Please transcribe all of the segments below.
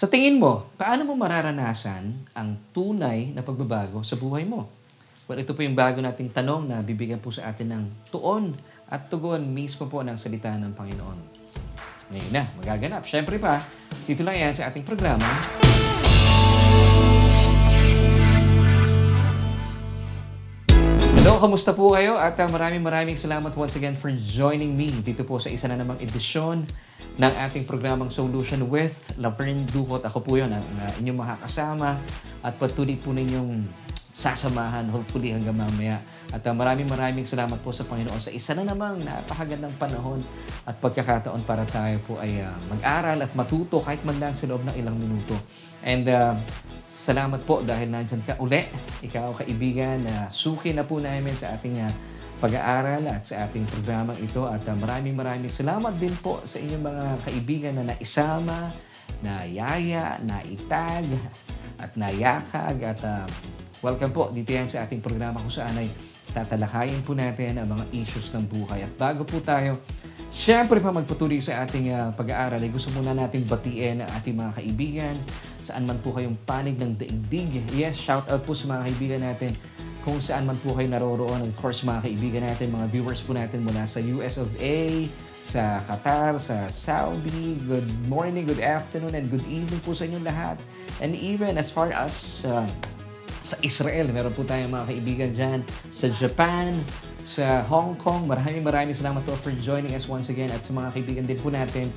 Sa tingin mo, paano mo mararanasan ang tunay na pagbabago sa buhay mo? Well, ito po yung bago nating tanong na bibigyan po sa atin ng tuon at tugon mismo po ng salita ng Panginoon. Ngayon na, magaganap. Siyempre pa, dito lang yan sa ating programa. Hello, kamusta po kayo? At uh, maraming maraming salamat once again for joining me dito po sa isa na namang edisyon ng ating programang Solution with Laverne Ducot. Ako po yun, ang uh, inyong makakasama at patuloy po ninyong sasamahan hopefully hanggang mamaya. At uh, maraming maraming salamat po sa Panginoon sa isa na namang napakagandang panahon at pagkakataon para tayo po ay uh, mag-aral at matuto kahit man lang sa loob ng ilang minuto. And uh, salamat po dahil nandyan ka uli, ikaw kaibigan, na uh, suki na po namin sa ating uh, pag-aaral at sa ating programang ito. At uh, maraming maraming salamat din po sa inyong mga kaibigan na naisama, na yaya, na itag, at nayakag. At uh, welcome po dito yan sa ating programa kung saan ay tatalakayin po natin ang mga issues ng buhay. At bago po tayo, syempre pa magpatuloy sa ating uh, pag-aaral, ay gusto muna nating batiin ang ating mga kaibigan, saan man po kayong panig ng daigdig. Yes, shout out po sa mga kaibigan natin kung saan man po kayo naroroon. Of course, mga kaibigan natin, mga viewers po natin mula sa US of A, sa Qatar, sa Saudi. Good morning, good afternoon, and good evening po sa inyong lahat. And even as far as uh, sa Israel. Meron po tayong mga kaibigan dyan. Sa Japan, sa Hong Kong. Maraming maraming salamat po for joining us once again at sa mga kaibigan din po natin,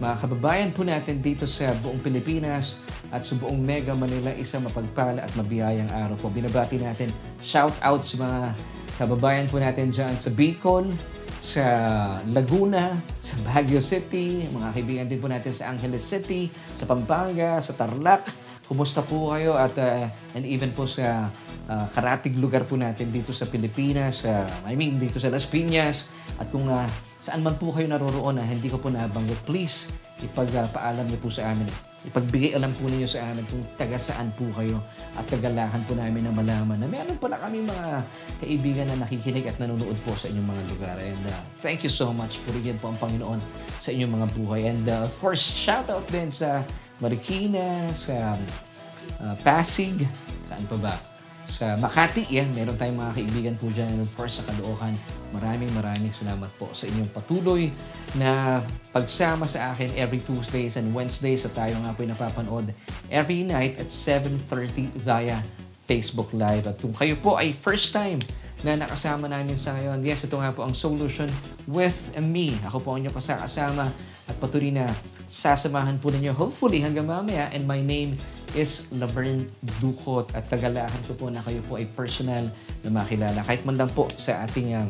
mga kababayan po natin dito sa buong Pilipinas at sa buong Mega Manila, isang mapagpala at mabiyayang araw po. Binabati natin shout out sa mga kababayan po natin dyan sa Bicol, sa Laguna, sa Baguio City, mga kaibigan din po natin sa Angeles City, sa Pampanga, sa Tarlac, Kumusta po kayo at uh, and even po sa uh, karatig lugar po natin dito sa Pilipinas, uh, I mean dito sa Las Piñas at kung uh, saan man po kayo naroroon na uh, hindi ko po nabanggit, please ipagpaalam niyo po sa amin. Ipagbigay alam po ninyo sa amin kung taga saan po kayo at tagalahan po namin na malaman na meron pala kami mga kaibigan na nakikinig at nanonood po sa inyong mga lugar. And uh, thank you so much. Purihin po ang Panginoon sa inyong mga buhay. And uh, of course, shout out din sa Marikina, sa uh, Pasig, saan pa ba? Sa Makati, yan, meron tayong mga kaibigan po dyan. And of course, sa Caloocan, maraming maraming salamat po sa inyong patuloy na pagsama sa akin every Tuesdays and Wednesdays sa tayo nga po napapanood every night at 7.30 via Facebook Live. At kung kayo po ay first time na nakasama namin sa ngayon. Yes, ito nga po ang solution with me. Ako po ang inyong kasama at patuloy na sasamahan po ninyo hopefully hanggang mamaya. And my name is Laverne Ducot at tagalahan ko po na kayo po ay personal na makilala. Kahit man lang po sa ating uh,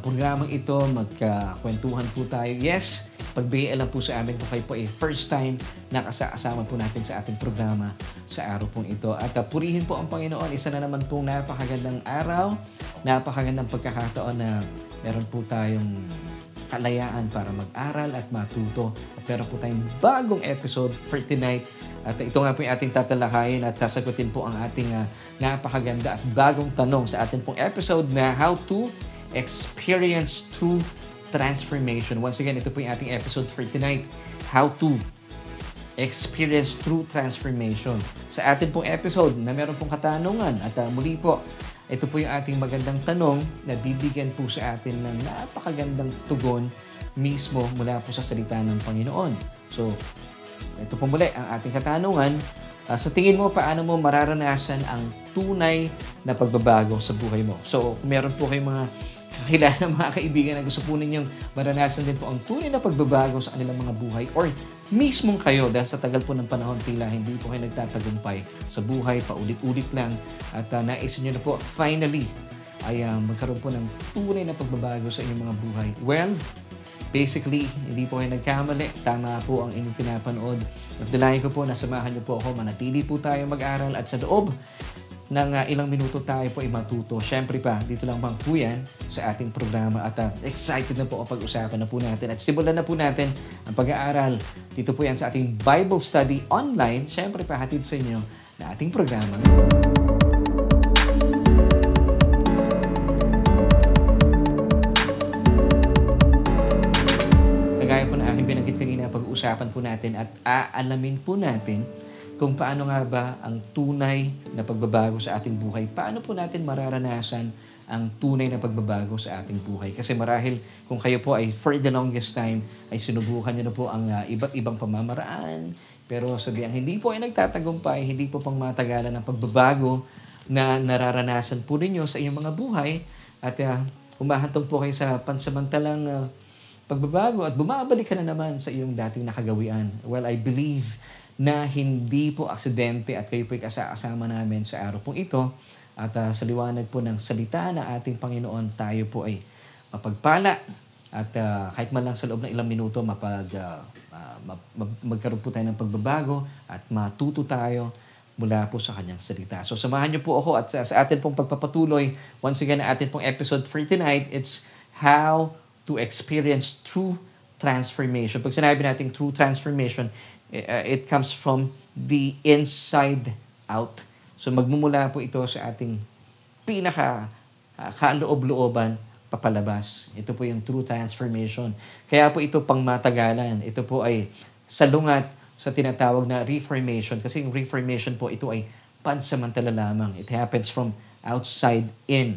programang ito, magkakwentuhan po tayo. Yes, pagbigay lang po sa amin kung kayo po ay first time na kasama po natin sa ating programa sa araw pong ito. At uh, purihin po ang Panginoon. Isa na naman pong napakagandang araw, napakagandang pagkakataon na meron po tayong kalayaan para mag-aral at matuto. At meron po tayong bagong episode for tonight. At ito nga po yung ating tatalakayin at sasagutin po ang ating uh, napakaganda at bagong tanong sa ating pong episode na How to Experience True transformation. Once again, ito po yung ating episode for tonight. How to experience true transformation. Sa atin pong episode na meron pong katanungan at uh, muli po, ito po yung ating magandang tanong na bibigyan po sa atin ng napakagandang tugon mismo mula po sa salita ng Panginoon. So, ito po muli ang ating katanungan. Uh, sa tingin mo, paano mo mararanasan ang tunay na pagbabago sa buhay mo? So, kung meron po kayong mga kakilala mga kaibigan na gusto po ninyong maranasan din po ang tunay na pagbabago sa kanilang mga buhay or mismong kayo dahil sa tagal po ng panahon tila hindi po kayo nagtatagumpay sa buhay, paulit-ulit lang at uh, naisin nyo na po finally ay uh, magkaroon po ng tunay na pagbabago sa inyong mga buhay. Well, basically, hindi po kayo nagkamali. Tama po ang inyong pinapanood. At dalayan ko po, nasamahan niyo po ako, manatili po tayo mag-aral at sa loob ng uh, ilang minuto tayo po ay matuto. Siyempre pa, dito lang bang po yan sa ating programa at uh, excited na po ang pag-usapan na po natin at simulan na po natin ang pag-aaral. Dito po yan sa ating Bible Study online. Siyempre pa, hatid sa inyo na ating programa. Pag-uusapan po natin at aalamin po natin kung paano nga ba ang tunay na pagbabago sa ating buhay. Paano po natin mararanasan ang tunay na pagbabago sa ating buhay. Kasi marahil kung kayo po ay for the longest time ay sinubukan nyo na po ang uh, iba't ibang pamamaraan, pero sabihan hindi po ay nagtatagumpay, hindi po pang matagalan ng pagbabago na nararanasan po ninyo sa inyong mga buhay at uh, humahantong po kayo sa pansamantalang uh, pagbabago at bumabalik ka na naman sa iyong dating nakagawian. Well, I believe na hindi po aksidente at kayo po ay kasama namin sa araw pong ito. At uh, sa liwanag po ng salita na ating Panginoon, tayo po ay mapagpala at uh, kahit man lang sa loob ng ilang minuto mapag, uh, uh, mag- magkaroon po tayo ng pagbabago at matuto tayo mula po sa kanyang salita. So samahan niyo po ako at sa, sa atin pong pagpapatuloy, once again, atin pong episode for tonight, it's how to experience true transformation. Pag sinabi natin true transformation, uh, it comes from the inside out. So magmumula po ito sa ating pinaka uh, kaloob-looban papalabas. Ito po yung true transformation. Kaya po ito pang matagalan. Ito po ay salungat sa tinatawag na reformation. Kasi yung reformation po, ito ay pansamantala lamang. It happens from outside in.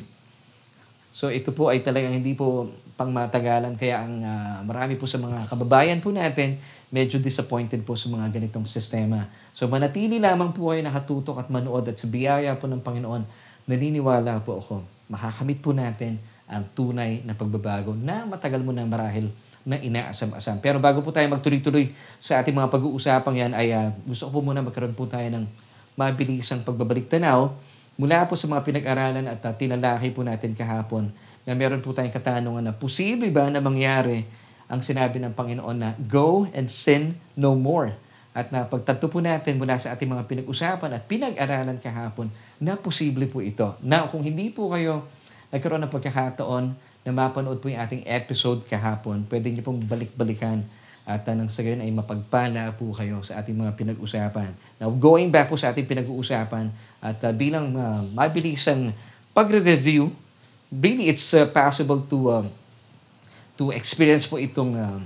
So ito po ay talagang hindi po pang matagalan. Kaya ang uh, marami po sa mga kababayan po natin, medyo disappointed po sa mga ganitong sistema. So manatili lamang po kayo nakatutok at manood at sa biyaya po ng Panginoon, naniniwala po ako, makakamit po natin ang tunay na pagbabago na matagal mo na marahil na inaasam-asam. Pero bago po tayo magtuloy-tuloy sa ating mga pag-uusapang yan, ay uh, gusto ko po muna magkaroon po tayo ng mabilisang pagbabalik tanaw mula po sa mga pinag-aralan at uh, tinalaki po natin kahapon na meron po tayong katanungan na posible ba na mangyari ang sinabi ng Panginoon na go and sin no more. At na pagtatto po natin mula sa ating mga pinag-usapan at pinag-aralan kahapon na posible po ito. Na kung hindi po kayo nagkaroon ng pagkakataon na mapanood po yung ating episode kahapon, pwede niyo pong balik-balikan at uh, nang sa ay mapagpala po kayo sa ating mga pinag-usapan. Now, going back po sa ating pinag-uusapan at uh, bilang uh, mabilisang pagre-review, really it's uh, possible to um, to experience po itong um,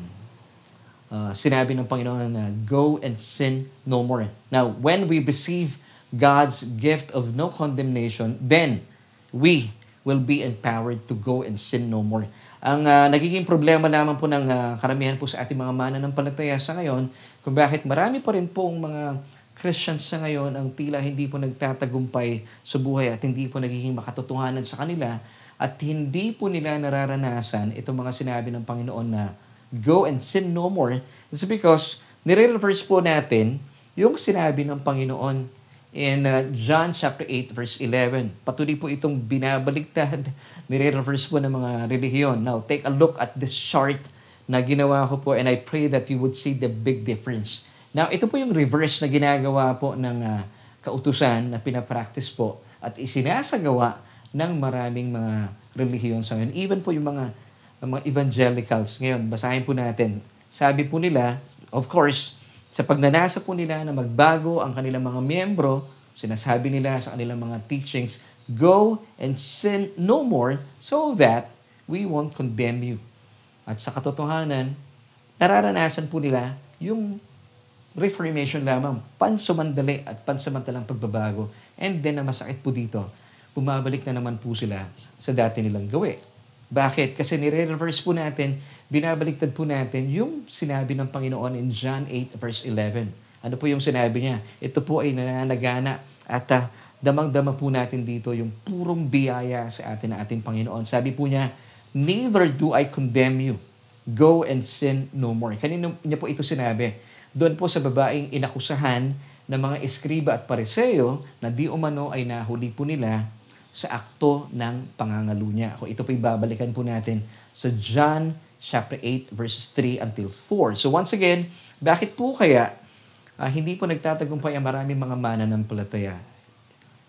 uh, sinabi ng Panginoon na go and sin no more. Now, when we receive God's gift of no condemnation, then we will be empowered to go and sin no more. Ang uh, nagiging problema lamang po ng uh, karamihan po sa ating mga mananampalataya sa ngayon, kung bakit marami pa rin pong mga Christians sa ngayon ang tila hindi po nagtatagumpay sa buhay at hindi po nagiging makatotohanan sa kanila at hindi po nila nararanasan itong mga sinabi ng Panginoon na go and sin no more. It's because nire-reverse po natin yung sinabi ng Panginoon in uh, John chapter 8 verse 11. Patuloy po itong binabaliktad, nire-reverse po ng mga relihiyon. Now, take a look at this chart na ginawa ko po and I pray that you would see the big difference. Now, ito po yung reverse na ginagawa po ng uh, kautusan na pinapractice po at isinasagawa ng maraming mga relihiyon sa ngayon. Even po yung mga, mga evangelicals ngayon, basahin po natin. Sabi po nila, of course, sa pagnanasa po nila na magbago ang kanilang mga miyembro, sinasabi nila sa kanilang mga teachings, Go and sin no more so that we won't condemn you. At sa katotohanan, nararanasan po nila yung reformation lamang, pansumandali at pansamantalang pagbabago. And then, na masakit po dito, bumabalik na naman po sila sa dati nilang gawi. Bakit? Kasi nire-reverse po natin binabaliktad po natin yung sinabi ng Panginoon in John 8 verse 11. Ano po yung sinabi niya? Ito po ay nananagana at uh, damang-dama po natin dito yung purong biyaya sa atin na ating Panginoon. Sabi po niya, Neither do I condemn you. Go and sin no more. Kanino niya po ito sinabi? Doon po sa babaeng inakusahan ng mga eskriba at pareseyo na di umano ay nahuli po nila sa akto ng pangangalo niya. Kung ito po ibabalikan po natin sa John chapter 8 verses 3 until 4. So once again, bakit po kaya uh, hindi po nagtatagumpay ang maraming mga mananampalataya?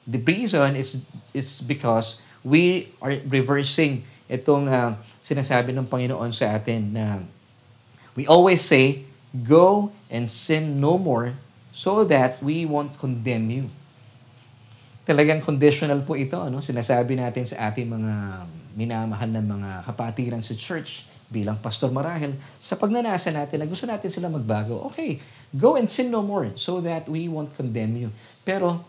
The reason is is because we are reversing itong uh, sinasabi ng Panginoon sa atin na we always say, go and sin no more so that we won't condemn you. Talagang conditional po ito, ano? sinasabi natin sa ating mga minamahal na mga kapatiran sa church bilang pastor marahil, sa pagnanasa natin na gusto natin sila magbago, okay, go and sin no more so that we won't condemn you. Pero,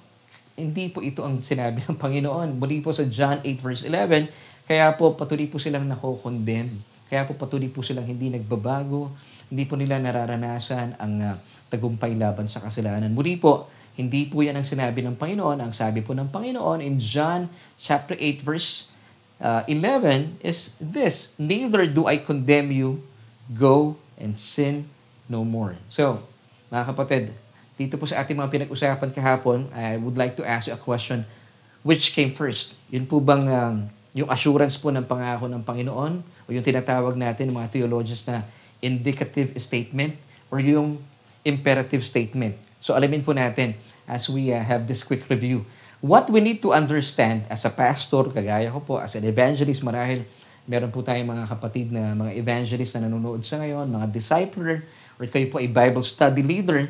hindi po ito ang sinabi ng Panginoon. Muli po sa John 8 verse 11, kaya po patuloy po silang nako-condemn. Kaya po patuloy po silang hindi nagbabago, hindi po nila nararanasan ang uh, tagumpay laban sa kasalanan. Muli po, hindi po yan ang sinabi ng Panginoon. Ang sabi po ng Panginoon in John chapter 8 verse uh, 11 is this, Neither do I condemn you, go and sin no more. So, mga kapatid, dito po sa ating mga pinag-usapan kahapon, I would like to ask you a question. Which came first? Yun po bang um, yung assurance po ng pangako ng Panginoon o yung tinatawag natin mga theologians na indicative statement or yung imperative statement? So alamin po natin as we uh, have this quick review. What we need to understand as a pastor, kagaya ko po, as an evangelist, marahil meron po tayong mga kapatid na mga evangelist na nanonood sa ngayon, mga discipler, or kayo po ay Bible study leader,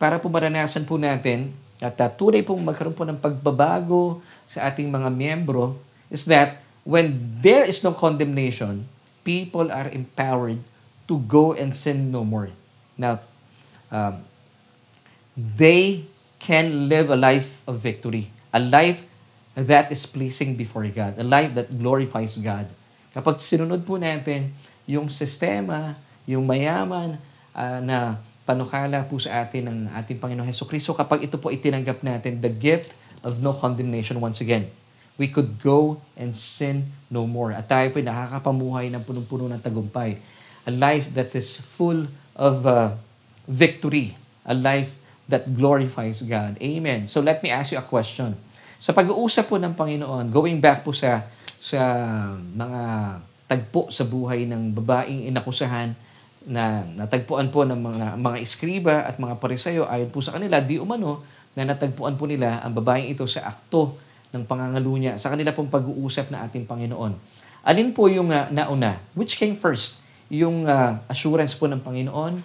para po maranasan po natin at uh, tunay pong magkaroon po ng pagbabago sa ating mga miyembro is that when there is no condemnation, people are empowered to go and sin no more. Now, um, they can live a life of victory, a life that is pleasing before God, a life that glorifies God. Kapag sinunod po natin yung sistema, yung mayaman uh, na panukala po sa atin ng ating Panginoon Heso Kristo kapag ito po itinanggap natin, the gift of no condemnation once again. We could go and sin no more. At tayo po nakakapamuhay ng punong-puno ng tagumpay. A life that is full of uh, victory. A life that glorifies God. Amen. So let me ask you a question. Sa pag-uusap po ng Panginoon, going back po sa sa mga tagpo sa buhay ng babaeng inakusahan na natagpuan po ng mga mga iskriba at mga parisayo ayon po sa kanila di umano na natagpuan po nila ang babaeng ito sa akto ng pangangalunya sa kanila pong pag-uusap na ating Panginoon. Alin po yung uh, nauna? Which came first? Yung uh, assurance po ng Panginoon,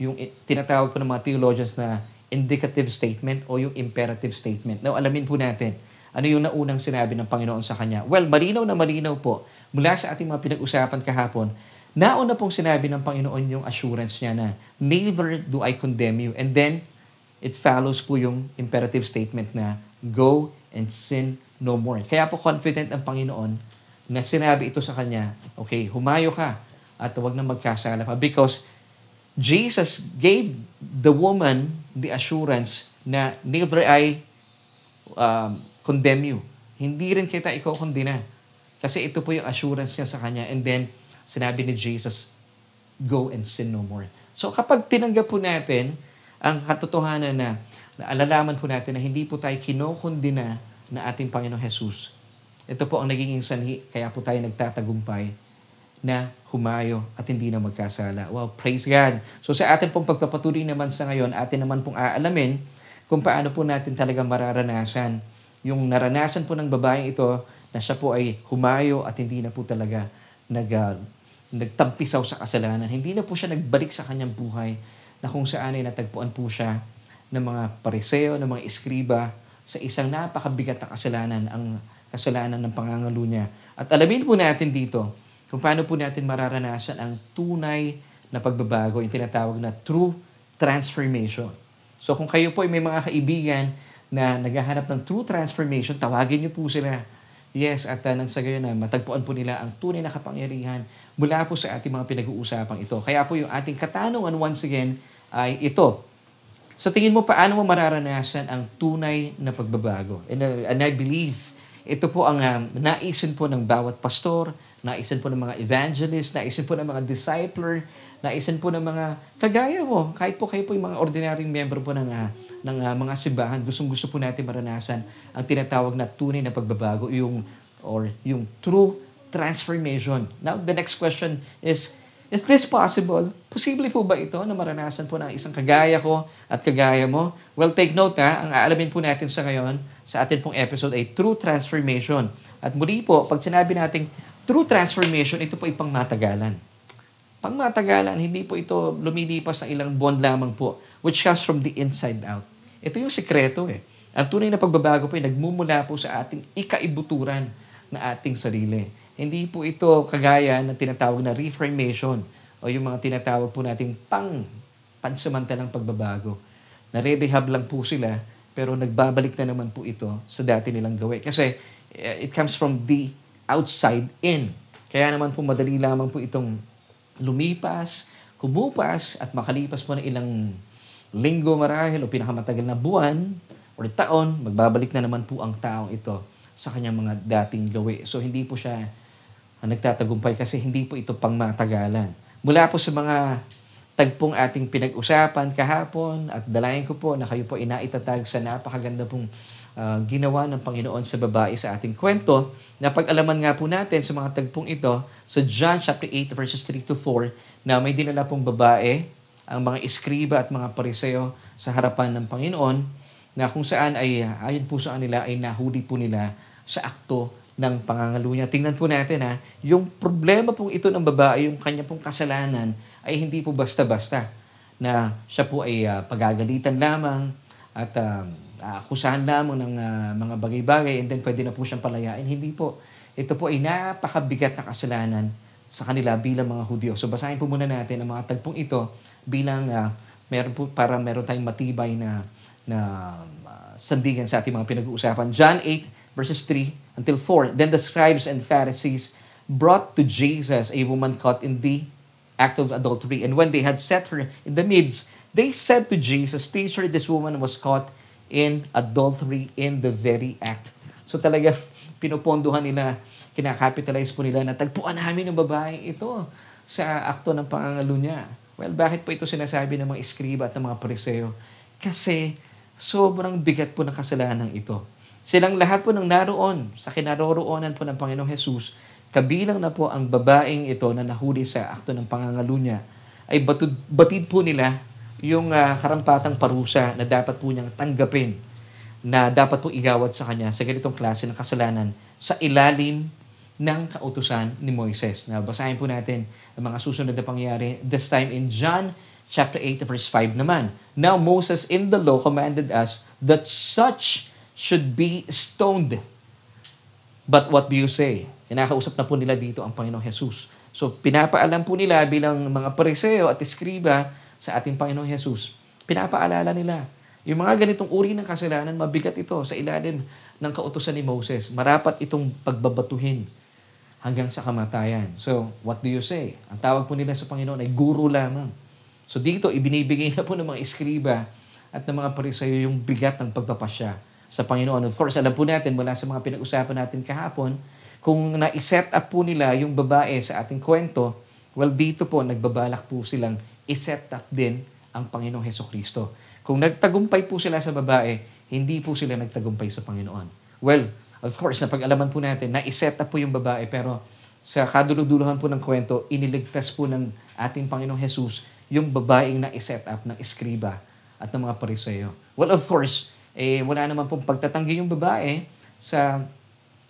yung tinatawag po ng mga theologians na indicative statement o yung imperative statement. Now, alamin po natin, ano yung naunang sinabi ng Panginoon sa kanya? Well, malinaw na malinaw po mula sa ating mga pinag-usapan kahapon Nauna pong sinabi ng Panginoon yung assurance niya na, Neither do I condemn you. And then, it follows po yung imperative statement na, Go and sin no more. Kaya po confident ang Panginoon na sinabi ito sa kanya, okay, humayo ka at huwag na magkasala pa. Because Jesus gave the woman the assurance na neither I um, condemn you. Hindi rin kita ikaw. Kasi ito po yung assurance niya sa kanya. And then, sinabi ni Jesus, go and sin no more. So kapag tinanggap po natin ang katotohanan na, na alalaman po natin na hindi po tayo kinokondina na ating Panginoong Jesus, ito po ang nagiging sanhi, kaya po tayo nagtatagumpay na humayo at hindi na magkasala. Well, praise God. So sa atin pong pagpapatuloy naman sa ngayon, atin naman pong aalamin kung paano po natin talaga mararanasan yung naranasan po ng babaeng ito na siya po ay humayo at hindi na po talaga nag, uh, nagtampisaw sa kasalanan. Hindi na po siya nagbalik sa kanyang buhay na kung saan ay natagpuan po siya ng mga pariseo, ng mga iskriba sa isang napakabigat na kasalanan, ang kasalanan ng pangangalo niya. At alamin po natin dito kung paano po natin mararanasan ang tunay na pagbabago, yung tinatawag na true transformation. So kung kayo po ay may mga kaibigan na naghahanap ng true transformation, tawagin niyo po sila Yes, at uh, nang sa gayon na matagpuan po nila ang tunay na kapangyarihan mula po sa ating mga pinag-uusapang ito. Kaya po yung ating katanungan once again ay ito. Sa tingin mo, paano mo mararanasan ang tunay na pagbabago? And, uh, and I believe ito po ang uh, naisin po ng bawat pastor, naisin po ng mga evangelist, naisin po ng mga discipler, naisin po ng mga kagaya mo, kahit po kayo po yung mga ordinaryong member po ng uh, ng uh, mga simbahan, gustong-gusto po natin maranasan ang tinatawag na tunay na pagbabago, yung or yung true transformation. Now, the next question is, is this possible? Posible po ba ito na maranasan po ng isang kagaya ko at kagaya mo? Well, take note ha, ang aalamin po natin sa ngayon, sa atin pong episode ay true transformation. At muli po, pag sinabi natin true transformation, ito po ay pangmatagalan. Pangmatagalan, hindi po ito lumilipas ng ilang buwan lamang po, which comes from the inside out. Ito yung sikreto eh. Ang tunay na pagbabago po ay nagmumula po sa ating ikaibuturan na ating sarili. Hindi po ito kagaya ng tinatawag na reformation o yung mga tinatawag po nating pang pansamantalang pagbabago. Nare-rehab lang po sila pero nagbabalik na naman po ito sa dati nilang gawin. Kasi eh, it comes from the outside in. Kaya naman po madali lamang po itong lumipas, kumupas at makalipas po ng ilang linggo marahil o pinakamatagal na buwan or taon, magbabalik na naman po ang taong ito sa kanyang mga dating gawi. So hindi po siya nagtatagumpay kasi hindi po ito pang matagalan. Mula po sa mga tagpong ating pinag-usapan kahapon at dalayan ko po na kayo po inaitatag sa napakaganda pong uh, ginawa ng Panginoon sa babae sa ating kwento. Na pag-alaman nga po natin sa mga tagpong ito sa John chapter 8 verses 3 to 4 na may dinala pong babae ang mga iskriba at mga pariseo sa harapan ng Panginoon na kung saan ay ayon po sa kanila ay nahuli po nila sa akto ng pangangalunya. Tingnan po natin ha, yung problema pong ito ng babae, yung kanya pong kasalanan, ay hindi po basta-basta na siya po ay uh, pagagalitan lamang at uh, akusahan lamang ng uh, mga bagay-bagay and then pwede na po siyang palayain. Hindi po. Ito po ay napakabigat na kasalanan sa kanila bilang mga Hudyo. So basahin po muna natin ang mga tagpong ito bilang uh, meron po, para meron tayong matibay na na uh, sandigan sa ating mga pinag-uusapan. John 8 verses 3 until 4. Then the scribes and Pharisees brought to Jesus a woman caught in the act of adultery. And when they had set her in the midst, they said to Jesus, Teacher, this woman was caught in adultery in the very act. So talaga, pinupondohan nila, kinakapitalize po nila na tagpuan namin ng babae ito sa akto ng pangangalo niya. Well, bakit po ito sinasabi ng mga eskriba at ng mga pariseo? Kasi sobrang bigat po ng kasalanan ito. Silang lahat po ng naroon sa kinaroroonan po ng Panginoong Jesus, kabilang na po ang babaeng ito na nahuli sa akto ng pangangalo niya, ay batud, batid po nila yung uh, karampatang parusa na dapat po niyang tanggapin na dapat po igawad sa kanya sa ganitong klase ng kasalanan sa ilalim ng kautusan ni Moises. Na basahin po natin ang mga susunod na pangyayari this time in John chapter 8 verse 5 naman. Now Moses in the law commanded us that such should be stoned. But what do you say? Kinakausap na po nila dito ang Panginoong Jesus. So, pinapaalam po nila bilang mga pariseo at eskriba sa ating Panginoong Jesus. Pinapaalala nila. Yung mga ganitong uri ng kasalanan, mabigat ito sa ilalim ng kautosan ni Moses. Marapat itong pagbabatuhin hanggang sa kamatayan. So, what do you say? Ang tawag po nila sa Panginoon ay guru lamang. So, dito, ibinibigay na po ng mga eskriba at ng mga pariseo yung bigat ng pagpapasya sa Panginoon. Of course, alam po natin mula sa mga pinag-usapan natin kahapon, kung na-set up po nila yung babae sa ating kwento, well, dito po, nagbabalak po silang iset up din ang Panginoong Heso Kristo. Kung nagtagumpay po sila sa babae, hindi po sila nagtagumpay sa Panginoon. Well, of course, napag-alaman po natin na iset up po yung babae, pero sa kaduluduluhan po ng kwento, iniligtas po ng ating Panginoong Jesus yung babaeng na iset up ng eskriba at ng mga pariseo. Well, of course, eh wala naman pong pagtatanggi yung babae sa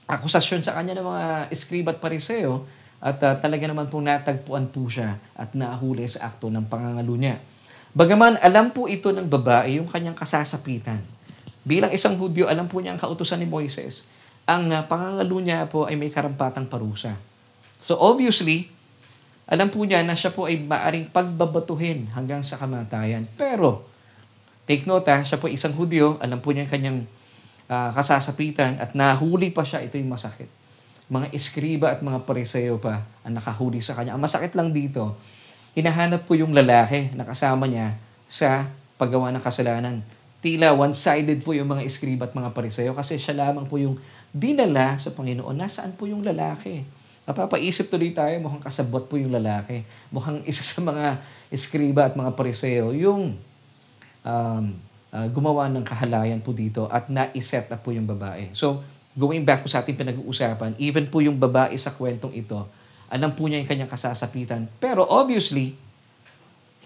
akusasyon sa kanya ng mga eskriba at pariseo at uh, talaga naman pong natagpuan po siya at nahuli sa akto ng pangangalo niya. Bagaman alam po ito ng babae yung kanyang kasasapitan. Bilang isang Hudyo, alam po niya ang kautusan ni Moises. Ang uh, pangangalo niya po ay may karampatang parusa. So obviously, alam po niya na siya po ay maaring pagbabatuhin hanggang sa kamatayan. Pero, Take note ha, siya po isang Hudyo, alam po niya kanyang uh, kasasapitan at nahuli pa siya, ito yung masakit. Mga eskriba at mga pariseo pa ang nakahuli sa kanya. Ang masakit lang dito, hinahanap po yung lalaki na kasama niya sa paggawa ng kasalanan. Tila one-sided po yung mga eskriba at mga pariseo kasi siya lamang po yung dinala sa Panginoon. Nasaan po yung lalaki? Napapaisip tuloy tayo, mukhang kasabot po yung lalaki. Mukhang isa sa mga eskriba at mga pariseo, yung um, uh, gumawa ng kahalayan po dito at na-set up po yung babae. So, going back po sa ating pinag-uusapan, even po yung babae sa kwentong ito, alam po niya yung kanyang kasasapitan. Pero obviously,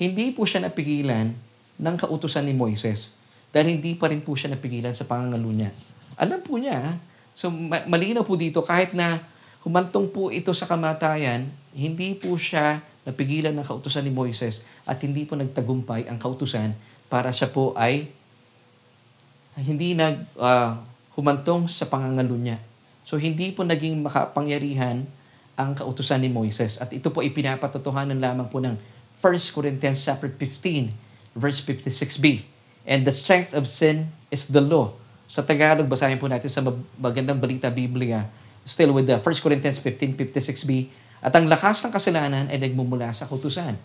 hindi po siya napigilan ng kautusan ni Moises dahil hindi pa rin po siya napigilan sa pangangalo niya. Alam po niya, so malinaw po dito, kahit na humantong po ito sa kamatayan, hindi po siya napigilan ng kautusan ni Moises at hindi po nagtagumpay ang kautusan para siya po ay hindi nag uh, humantong sa pangangalo niya. So hindi po naging makapangyarihan ang kautusan ni Moises. At ito po ay pinapatotohanan lamang po ng 1 Corinthians chapter 15, verse 56b. And the strength of sin is the law. Sa Tagalog, basahin po natin sa magandang balita Biblia, still with the 1 Corinthians 15, 56b. At ang lakas ng kasalanan ay nagmumula sa kautusan.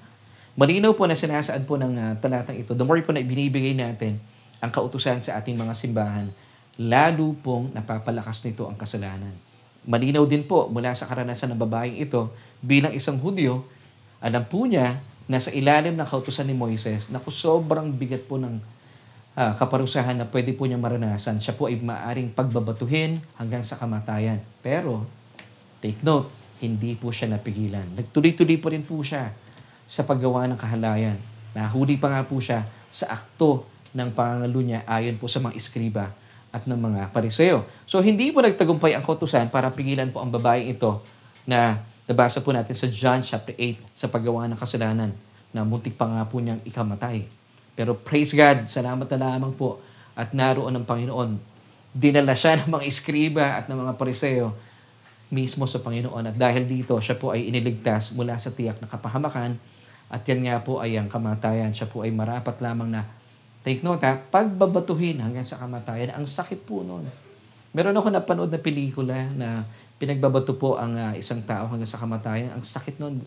Malinaw po na sinasaad po ng uh, talatang ito, the more po na ibinibigay natin ang kautusan sa ating mga simbahan, lalo pong napapalakas nito ang kasalanan. Malinaw din po mula sa karanasan ng babaeng ito bilang isang Hudyo, alam po niya na sa ilalim ng kautusan ni Moises, naku sobrang bigat po ng uh, kaparusahan na pwede po niya maranasan. Siya po ay maaring pagbabatuhin hanggang sa kamatayan. Pero, take note, hindi po siya napigilan. Nagtuloy-tuloy po rin po siya sa paggawa ng kahalayan. Nahuli pa nga po siya sa akto ng pangangalo niya ayon po sa mga iskriba at ng mga pariseo. So hindi po nagtagumpay ang kautusan para pigilan po ang babaeng ito na nabasa po natin sa John chapter 8 sa paggawa ng kasalanan na muntik pa nga po niyang ikamatay. Pero praise God, salamat na lamang po at naroon ng Panginoon. Dinala siya ng mga iskriba at ng mga pariseo mismo sa Panginoon. At dahil dito, siya po ay iniligtas mula sa tiyak na kapahamakan at yan nga po ay ang kamatayan. Siya po ay marapat lamang na Take note ha, pagbabatuhin hanggang sa kamatayan, ang sakit po noon. Meron ako napanood na pelikula na pinagbabato po ang uh, isang tao hanggang sa kamatayan. Ang sakit noon,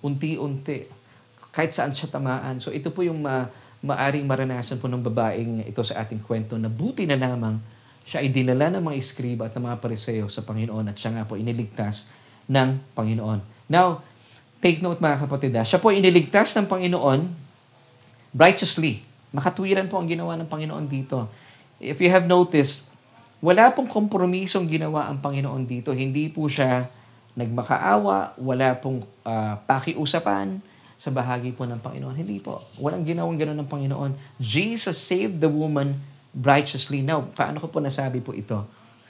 unti-unti. Kahit saan siya tamaan. So ito po yung ma maaring maranasan po ng babaeng ito sa ating kwento na buti na lamang siya ay dinala ng mga iskriba at ng mga pariseo sa Panginoon at siya nga po iniligtas ng Panginoon. Now, take note mga kapatid, siya po iniligtas ng Panginoon righteously Makatwiran po ang ginawa ng Panginoon dito. If you have noticed, wala pong kompromisong ginawa ang Panginoon dito. Hindi po siya nagmakaawa, wala pong uh, pakiusapan sa bahagi po ng Panginoon. Hindi po. Walang ginawang gano'n ng Panginoon. Jesus saved the woman righteously. Now, paano ko po nasabi po ito?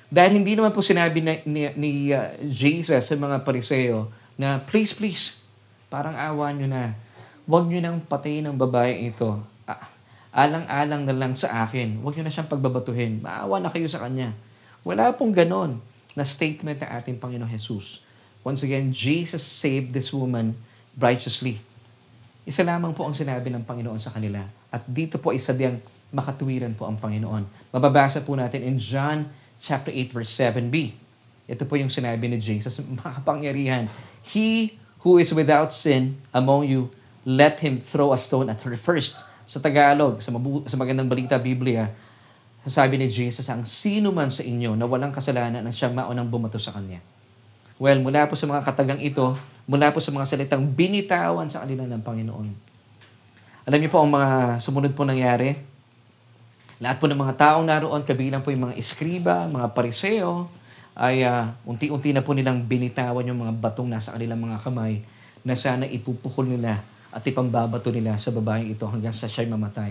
Dahil hindi naman po sinabi na, ni, ni uh, Jesus sa mga pariseo na, please, please, parang awa nyo na. Huwag nyo nang patayin ang babae ito alang-alang na lang sa akin. Huwag niyo na siyang pagbabatuhin. Maawa na kayo sa Kanya. Wala pong ganon na statement ng ating Panginoon Jesus. Once again, Jesus saved this woman righteously. Isa lamang po ang sinabi ng Panginoon sa kanila. At dito po isa diyang makatuwiran po ang Panginoon. Mababasa po natin in John chapter 8 verse 7b. Ito po yung sinabi ni Jesus, makapangyarihan. He who is without sin among you, let him throw a stone at her first. Sa Tagalog, sa, mabu- sa magandang balita Biblia, sabi ni Jesus, ang sino man sa inyo na walang kasalanan ang siyang maunang bumato sa kanya. Well, mula po sa mga katagang ito, mula po sa mga salitang binitawan sa kanila ng Panginoon. Alam niyo po ang mga sumunod po nangyari? Lahat po ng mga taong naroon, kabilang po yung mga eskriba, mga pariseo, ay uh, unti-unti na po nilang binitawan yung mga batong nasa kanilang mga kamay na sana ipupukol nila at ipambabato nila sa babaeng ito hanggang sa siya'y mamatay.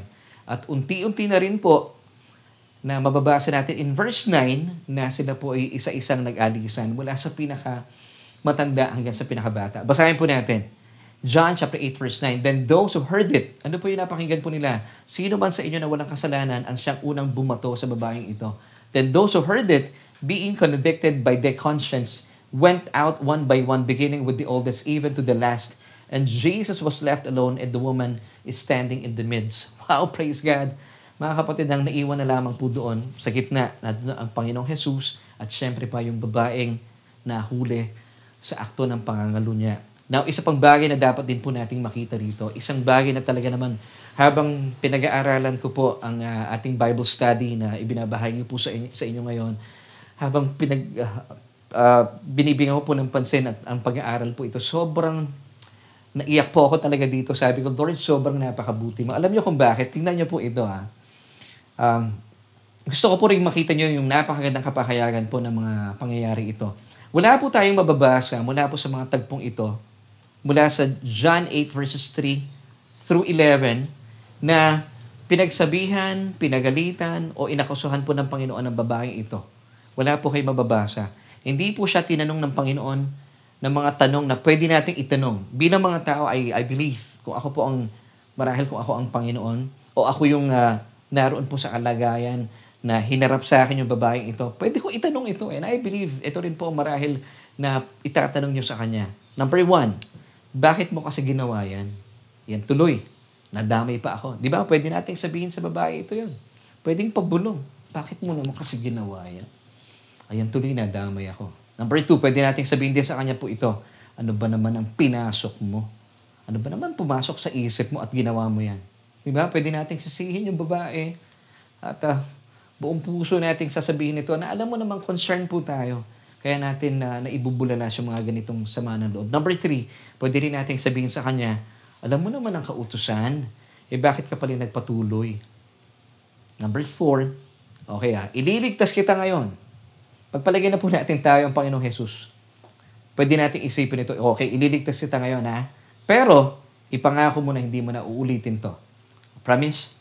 At unti-unti na rin po na mababasa natin in verse 9 na sila po ay isa-isang nag-alisan mula sa pinaka matanda hanggang sa pinakabata. Basahin po natin. John chapter 8 verse 9. Then those who heard it, ano po yung napakinggan po nila? Sino man sa inyo na walang kasalanan ang siyang unang bumato sa babaeng ito? Then those who heard it, being convicted by their conscience, went out one by one, beginning with the oldest, even to the last. And Jesus was left alone and the woman is standing in the midst. Wow, praise God. Mga kapatid, ang naiwan na lamang po doon sa gitna na ang Panginoong Jesus at syempre pa yung babaeng nahuli sa akto ng pangangalo niya. Now, isa pang bagay na dapat din po nating makita rito, isang bagay na talaga naman habang pinag-aaralan ko po ang uh, ating Bible study na ibinabahagi po sa inyo, sa inyo ngayon, habang pinag uh, uh, binibigyan ko po ng pansin at ang pag-aaral po ito, sobrang naiyak po ako talaga dito. Sabi ko, Lord, sobrang napakabuti mo. Alam niyo kung bakit? Tingnan niyo po ito ha. Um, gusto ko po rin makita niyo yung napakagandang kapahayagan po ng mga pangyayari ito. Wala po tayong mababasa mula po sa mga tagpong ito, mula sa John 8 verses 3 through 11, na pinagsabihan, pinagalitan, o inakusuhan po ng Panginoon ang babaeng ito. Wala po kayo mababasa. Hindi po siya tinanong ng Panginoon, ng mga tanong na pwede nating itanong. Bilang mga tao, I, I believe, kung ako po ang, marahil kung ako ang Panginoon, o ako yung uh, naroon po sa kalagayan na hinarap sa akin yung babaeng ito, pwede ko itanong ito. And I believe, ito rin po marahil na itatanong nyo sa kanya. Number one, bakit mo kasi ginawa yan? Yan tuloy. Nadamay pa ako. Di ba? Pwede nating sabihin sa babae ito yun. Pwedeng pabulong. Bakit mo naman kasi ginawa yan? Ayan tuloy, nadamay ako. Number two, pwede nating sabihin din sa kanya po ito. Ano ba naman ang pinasok mo? Ano ba naman pumasok sa isip mo at ginawa mo yan? Di ba? Pwede nating sisihin yung babae. At uh, buong puso nating sasabihin ito na alam mo namang concern po tayo. Kaya natin na uh, naibubulalas yung mga ganitong sama ng loob. Number three, pwede rin nating sabihin sa kanya, alam mo naman ang kautusan. Eh bakit ka pala nagpatuloy? Number four, okay ah, ililigtas kita ngayon. Pagpalagay na po natin tayo ang Panginoong Jesus. Pwede natin isipin ito, okay, ililigtas kita ngayon ha. Pero, ipangako mo na hindi mo na uulitin to. Promise?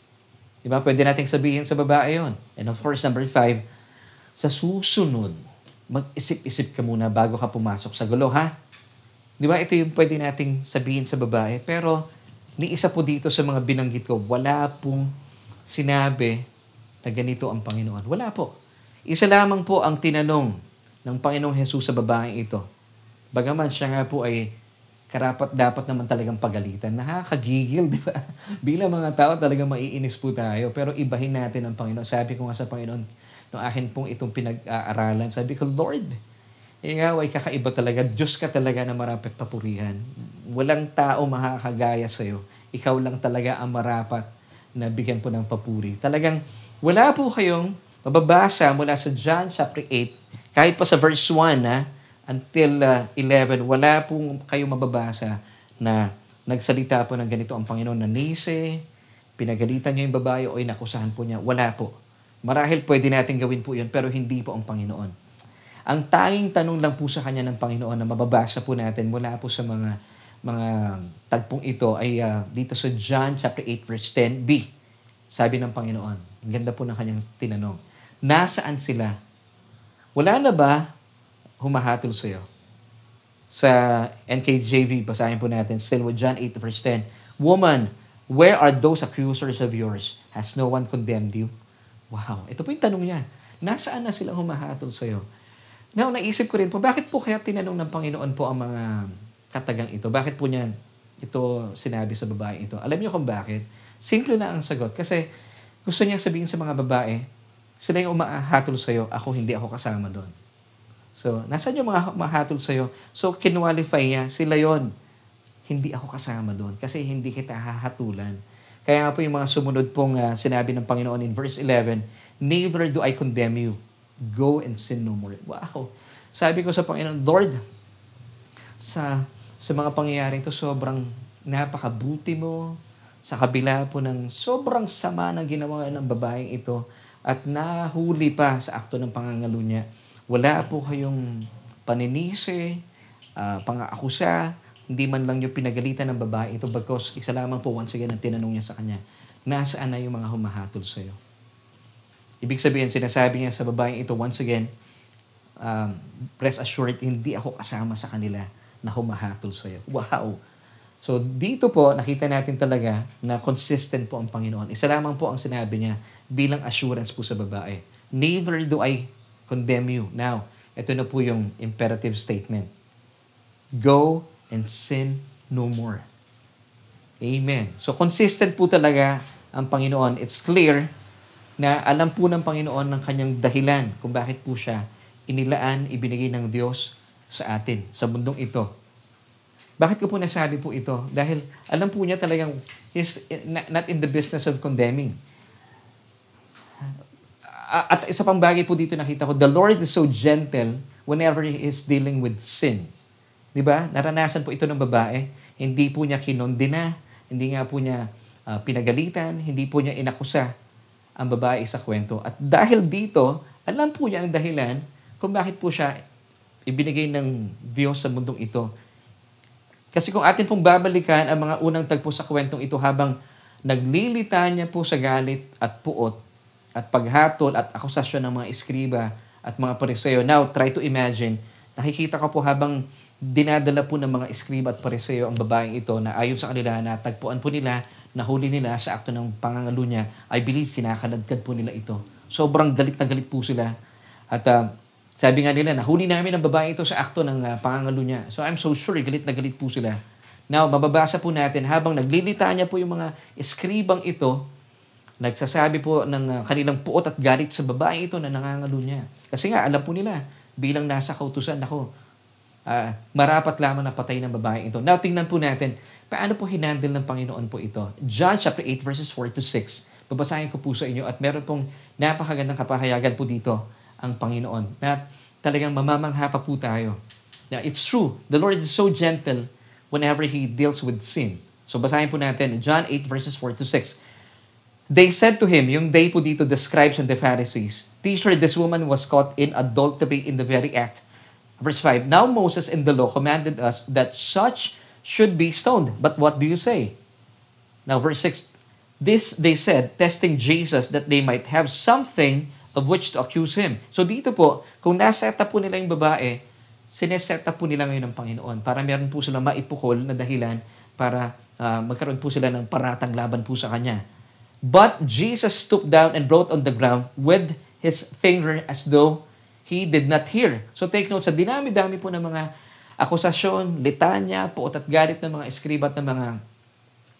Di ba? Pwede nating sabihin sa babae yon. And of course, number five, sa susunod, mag-isip-isip ka muna bago ka pumasok sa gulo, ha? Di ba? Ito yung pwede nating sabihin sa babae. Pero, ni isa po dito sa mga binanggit ko, wala pong sinabi na ganito ang Panginoon. Wala po. Isa lamang po ang tinanong ng Panginoong Jesus sa babaeng ito. Bagaman siya nga po ay karapat dapat naman talagang pagalitan. Nakakagigil, di ba? Bilang mga tao talagang maiinis po tayo. Pero ibahin natin ang Panginoon. Sabi ko nga sa Panginoon, no akin pong itong pinag-aaralan, sabi ko, Lord, ikaw ay kakaiba talaga. Diyos ka talaga na marapat papurihan. Walang tao makakagaya sa'yo. Ikaw lang talaga ang marapat na bigyan po ng papuri. Talagang wala po kayong mababasa mula sa John chapter 8, kahit pa sa verse 1 na until uh, 11, wala pong kayong mababasa na nagsalita po ng ganito ang Panginoon na nise, pinagalitan niya yung babae o inakusahan po niya. Wala po. Marahil pwede natin gawin po yun, pero hindi po ang Panginoon. Ang tanging tanong lang po sa kanya ng Panginoon na mababasa po natin mula po sa mga mga tagpong ito ay uh, dito sa John chapter 8 verse 10b. Sabi ng Panginoon, ang ganda po ng kanyang tinanong, nasaan sila? Wala na ba humahatol sa iyo? Sa NKJV, basahin po natin, still with John 8 verse 10. Woman, where are those accusers of yours? Has no one condemned you? Wow, ito po yung tanong niya. Nasaan na sila humahatol sa iyo? Now, naisip ko rin po, bakit po kaya tinanong ng Panginoon po ang mga katagang ito? Bakit po niya ito sinabi sa babae ito? Alam niyo kung bakit? Simple na ang sagot. Kasi gusto niya sabihin sa mga babae, sila yung umahatol sa'yo, ako hindi ako kasama doon. So, nasaan yung mga umahatol sa'yo? So, kinwalify niya, sila yon Hindi ako kasama doon kasi hindi kita hahatulan. Kaya nga po yung mga sumunod pong uh, sinabi ng Panginoon in verse 11, Neither do I condemn you go and sin no more. Wow. Sabi ko sa Panginoon, Lord, sa sa mga pangyayaring to sobrang napakabuti mo sa kabila po ng sobrang sama ng ginawa ng babaeng ito at nahuli pa sa akto ng pangangalo niya. Wala po kayong paninisi, uh, pang-akusa, hindi man lang yung pinagalitan ng babae ito because isa lamang po once again ang tinanong niya sa kanya, nasaan na yung mga humahatol sa iyo? Ibig sabihin, sinasabi niya sa babaeng ito, once again, um, rest assured, hindi ako kasama sa kanila na humahatol sa iyo. Wow! So, dito po, nakita natin talaga na consistent po ang Panginoon. Isa lamang po ang sinabi niya bilang assurance po sa babae. Neither do I condemn you. Now, ito na po yung imperative statement. Go and sin no more. Amen. So, consistent po talaga ang Panginoon. It's clear na alam po ng Panginoon ng kanyang dahilan kung bakit po siya inilaan, ibinigay ng Diyos sa atin, sa mundong ito. Bakit ko po nasabi po ito? Dahil alam po niya talagang he's not in the business of condemning. At isa pang bagay po dito nakita ko, the Lord is so gentle whenever He is dealing with sin. Di ba? Naranasan po ito ng babae. Hindi po niya kinondena, hindi nga po niya uh, pinagalitan, hindi po niya inakusa ang babae sa kwento. At dahil dito, alam po niya ang dahilan kung bakit po siya ibinigay ng Diyos sa mundong ito. Kasi kung atin pong babalikan ang mga unang tagpo sa kwentong ito habang naglilita niya po sa galit at puot at paghatol at akusasyon ng mga eskriba at mga pariseo. Now, try to imagine, nakikita ko po habang dinadala po ng mga eskriba at pariseo ang babaeng ito na ayon sa kanila na tagpuan po nila nahuli nila sa akto ng pangangalo niya, I believe kinakanadkad po nila ito. Sobrang galit na galit po sila. At uh, Sabi nga nila, nahuli namin ang babae ito sa akto ng uh, pangangalo niya. So I'm so sure, galit na galit po sila. Now, mababasa po natin, habang naglilita niya po yung mga eskribang ito, nagsasabi po ng kanilang puot at galit sa babae ito na nangangalo niya. Kasi nga, alam po nila, bilang nasa kautusan, ako, uh, marapat lamang na patay ng babae ito. Now, tingnan po natin, paano po hinandle ng Panginoon po ito? John chapter 8 verses 4 to 6. Babasahin ko po sa inyo at meron pong napakagandang kapahayagan po dito ang Panginoon. Na talagang mamamangha pa po tayo. Now, it's true. The Lord is so gentle whenever He deals with sin. So basahin po natin, John 8 verses 4 to 6. They said to him, yung they po dito, the scribes and the Pharisees, Teacher, this woman was caught in adultery in the very act. Verse 5, Now Moses in the law commanded us that such should be stoned. But what do you say? Now verse 6, This they said, testing Jesus that they might have something of which to accuse him. So dito po, kung naset up po nila yung babae, sineset up po nila ngayon ng Panginoon para meron po sila maipukol na dahilan para uh, magkaroon po sila ng paratang laban po sa kanya. But Jesus stooped down and wrote on the ground with his finger as though he did not hear. So take note, sa dinami-dami po ng mga akusasyon, litanya, puot at galit ng mga eskriba at ng mga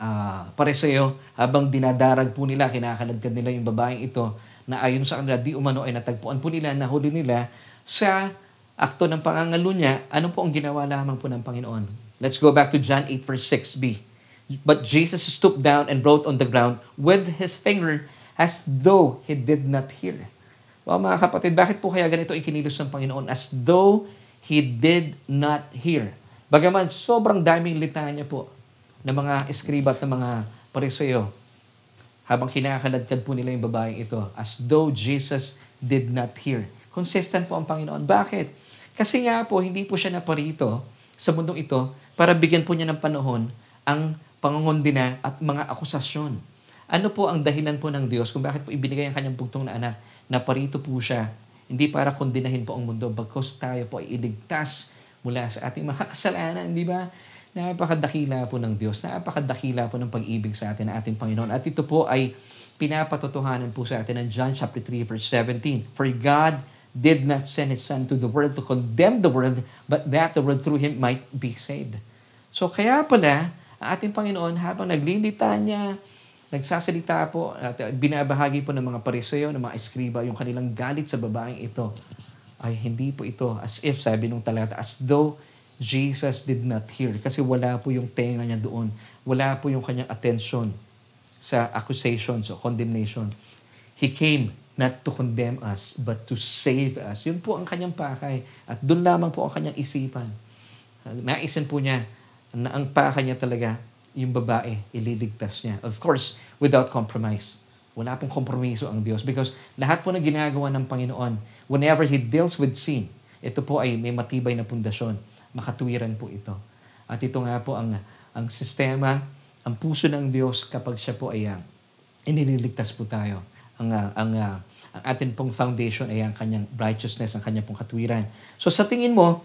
uh, pareseyo, habang dinadarag po nila, kinakalagkad nila yung babaeng ito, na ayon sa kanila, di umano ay natagpuan po nila, nahuli nila sa akto ng pangangalo niya, ano po ang ginawa lamang po ng Panginoon? Let's go back to John 8 verse 6b. But Jesus stooped down and wrote on the ground with his finger as though he did not hear. Well, mga kapatid, bakit po kaya ganito ikinilos ng Panginoon? As though he did not hear. Bagaman sobrang daming litanya po ng mga eskriba at ng mga pariseyo habang kinakaladkad po nila yung babaeng ito as though Jesus did not hear. Consistent po ang Panginoon. Bakit? Kasi nga po, hindi po siya naparito sa mundong ito para bigyan po niya ng panahon ang pangungundina at mga akusasyon. Ano po ang dahilan po ng Diyos kung bakit po ibinigay ang kanyang bugtong na anak na parito po siya, hindi para kondinahin po ang mundo, bagkos tayo po ay iligtas mula sa ating mga kasalanan, di ba? Napakadakila po ng Diyos, napakadakila po ng pag-ibig sa atin ng ating Panginoon. At ito po ay pinapatotohanan po sa atin ng John chapter 3 verse 17. For God did not send His Son to the world to condemn the world, but that the world through Him might be saved. So kaya pala, ang ating Panginoon habang naglilita niya, nagsasalita po, at binabahagi po ng mga pariseyo, ng mga eskriba, yung kanilang galit sa babaeng ito, ay hindi po ito as if, sabi nung talata, as though Jesus did not hear. Kasi wala po yung tenga niya doon. Wala po yung kanyang attention sa accusations o condemnation. He came not to condemn us, but to save us. Yun po ang kanyang pakay. At doon lamang po ang kanyang isipan. Naisin po niya, na ang paka niya talaga, yung babae, ililigtas niya. Of course, without compromise. Wala pong kompromiso ang Diyos because lahat po na ginagawa ng Panginoon, whenever He deals with sin, ito po ay may matibay na pundasyon. Makatuwiran po ito. At ito nga po ang, ang sistema, ang puso ng Diyos kapag siya po ay uh, inililigtas po tayo. Ang, uh, ang, uh, ang atin pong foundation ay ang kanyang righteousness, ang kanyang pong katuwiran. So sa tingin mo,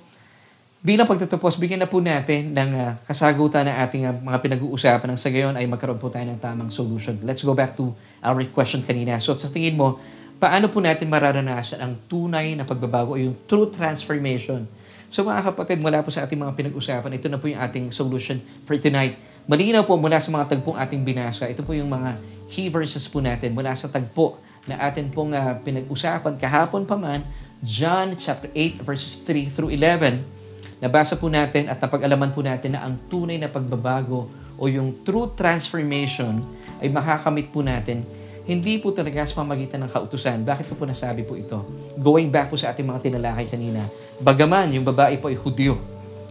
Bilang pagtatapos, bigyan na po natin ng uh, kasagutan ng ating uh, mga pinag-uusapan ng sa gayon ay magkaroon po tayo ng tamang solution. Let's go back to our question kanina. So sa tingin mo, paano po natin mararanasan ang tunay na pagbabago o yung true transformation? So mga kapatid, mula po sa ating mga pinag-usapan, ito na po yung ating solution for tonight. Malinaw po mula sa mga tagpong ating binasa, ito po yung mga key verses po natin mula sa tagpo na atin pong uh, pinag-usapan kahapon pa man, John chapter 8 verses 3 through 11 Nabasa po natin at napag-alaman po natin na ang tunay na pagbabago o yung true transformation ay makakamit po natin hindi po talaga sa pamagitan ng kautusan. Bakit ko po nasabi po ito? Going back po sa ating mga tinalakay kanina, bagaman yung babae po ay Hudyo,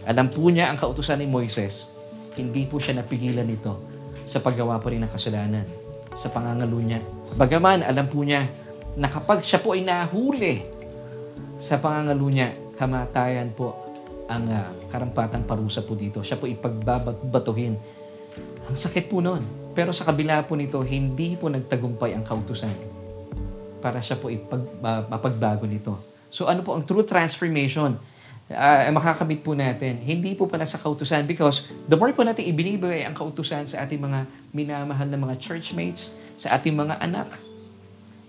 alam po niya ang kautusan ni Moises, hindi po siya napigilan nito sa paggawa po rin ng kasalanan, sa pangangalo niya. Bagaman alam po niya na kapag siya po ay nahuli sa pangangalo niya, kamatayan po ang uh, karampatang parusa po dito. Siya po ipagbabatuhin. Ang sakit po noon. Pero sa kabila po nito, hindi po nagtagumpay ang kautusan para siya po ipag, nito. So ano po ang true transformation? Uh, makakamit po natin. Hindi po pala sa kautusan because the more po natin ibinibigay ang kautusan sa ating mga minamahal na mga churchmates, sa ating mga anak,